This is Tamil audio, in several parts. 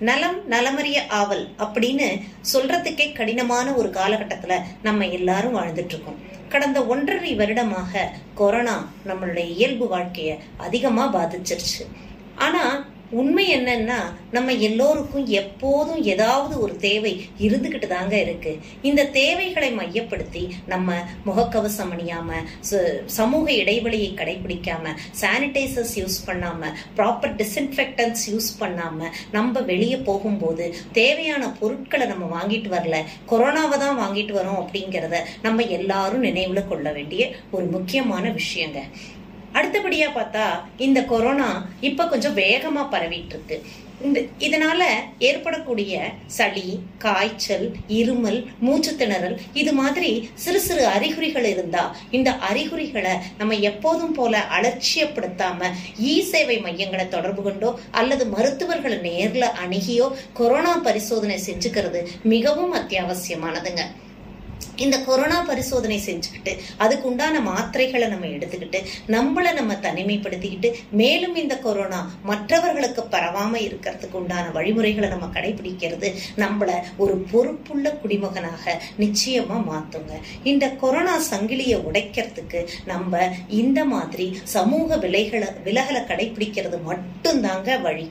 நலம் நலமறிய ஆவல் அப்படின்னு சொல்றதுக்கே கடினமான ஒரு காலகட்டத்துல நம்ம எல்லாரும் வாழ்ந்துட்டு இருக்கோம் கடந்த ஒன்றரை வருடமாக கொரோனா நம்மளுடைய இயல்பு வாழ்க்கைய அதிகமா பாதிச்சிருச்சு. ஆனா உண்மை என்னன்னா நம்ம எல்லோருக்கும் எப்போதும் ஏதாவது ஒரு தேவை இருந்துக்கிட்டு தாங்க இருக்கு. இந்த தேவைகளை மையப்படுத்தி நம்ம முகக்கவசம் அணியாம ச- சமூக இடைவெளியை கடைபிடிக்காம சானிடைசர்ஸ் யூஸ் பண்ணாம ப்ராப்பர் டிஸ்இன்ஃபெக்டன்ஸ் யூஸ் பண்ணாம நம்ம வெளியே போகும்போது தேவையான பொருட்களை நம்ம வாங்கிட்டு வரல கொரோனாவை தான் வாங்கிட்டு வரோம் அப்படிங்கிறத நம்ம எல்லாரும் நினைவுல கொள்ள வேண்டிய ஒரு முக்கியமான விஷயங்க. அடுத்தபடியா பார்த்தா இந்த கொரோனா இப்ப கொஞ்சம் வேகமா பரவிட்டு இருக்கு இந்த இதனால ஏற்படக்கூடிய சளி காய்ச்சல் இருமல் மூச்சு திணறல் இது மாதிரி சிறு சிறு அறிகுறிகள் இருந்தா இந்த அறிகுறிகளை நம்ம எப்போதும் போல அலட்சியப்படுத்தாம இ சேவை மையங்களை தொடர்பு கொண்டோ அல்லது மருத்துவர்களை நேர்ல அணுகியோ கொரோனா பரிசோதனை செஞ்சுக்கிறது மிகவும் அத்தியாவசியமானதுங்க. இந்த கொரோனா பரிசோதனை செஞ்சுக்கிட்டு அதுக்கு உண்டான மாத்திரைகளை நம்ம எடுத்துக்கிட்டு நம்மளை நம்ம தனிமைப்படுத்திக்கிட்டு மேலும் இந்த கொரோனா மற்றவர்களுக்கு பரவாம இருக்கிறதுக்கு உண்டான வழிமுறைகளை நம்ம கடைபிடிக்கிறது நம்மள ஒரு பொறுப்புள்ள குடிமகனாக நிச்சயமா மாத்துங்க. இந்த கொரோனா சங்கிலியை உடைக்கிறதுக்கு நம்ம இந்த மாதிரி சமூக விலைகளை விலகலை கடைபிடிக்கிறது மட்டும்தாங்க வழி.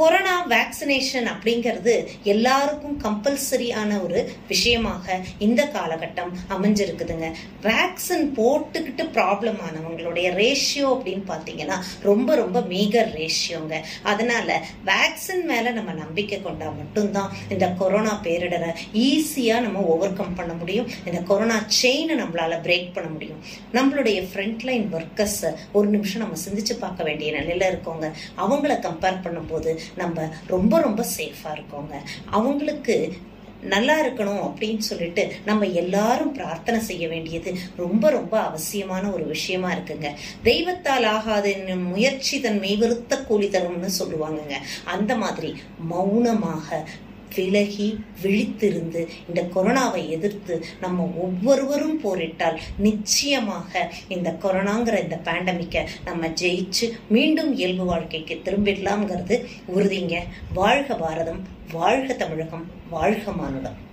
கொரோனா வேக்சினேஷன் அப்படிங்கிறது எல்லாருக்கும் கம்பல்சரியான ஒரு விஷயமாக இந்த காலகட்டம் அமைஞ்சிருக்குதுங்க. வேக்சின் போட்டுக்கிட்டு ப்ராப்ளம் ஆனவங்களுடைய ரேஷியோ அப்படின்னு பார்த்தீங்கன்னா ரொம்ப ரொம்ப மீகர் ரேஷியோங்க அதனால வேக்சின் மேலே நம்ம நம்பிக்கை கொண்டா மட்டும்தான் இந்த கொரோனா பேரிடரை ஈஸியாக நம்ம ஓவர் கம் பண்ண முடியும். இந்த கொரோனா செயினை நம்மளால பிரேக் பண்ண முடியும். நம்மளுடைய ஃப்ரண்ட்லைன் ஒர்க்கர்ஸ் ஒரு நிமிஷம் நம்ம சிந்திச்சு பார்க்க வேண்டிய நிலையில இருக்கோங்க. அவங்கள கம்பேர் பண்ணும்போது நம்ம ரொம்ப ரொம்ப சேஃபாக இருக்கோங்க. அவங்களுக்கு நல்லா இருக்கணும் அப்படின்னு சொல்லிட்டு நம்ம எல்லாரும் பிரார்த்தனை செய்ய வேண்டியது ரொம்ப ரொம்ப அவசியமான ஒரு விஷயமா இருக்குங்க. தெய்வத்தால் ஆகாது முயற்சி தன் மெய்வருத்த கூலி தரும்னு சொல்லுவாங்கங்க. அந்த மாதிரி மௌனமாக விலகி விழித்திருந்து இந்த கொரோனாவை எதிர்த்து நம்ம ஒவ்வொருவரும் போரிட்டால் நிச்சயமாக இந்த கொரோனாங்கிற இந்த பேண்டமிக்கை நம்ம ஜெயிச்சு மீண்டும் இயல்பு வாழ்க்கைக்கு திரும்பிடலாம்ங்கிறது உறுதிங்க. வாழ்க பாரதம் வாழ்க தமிழகம் வாழ்க மானுடம்.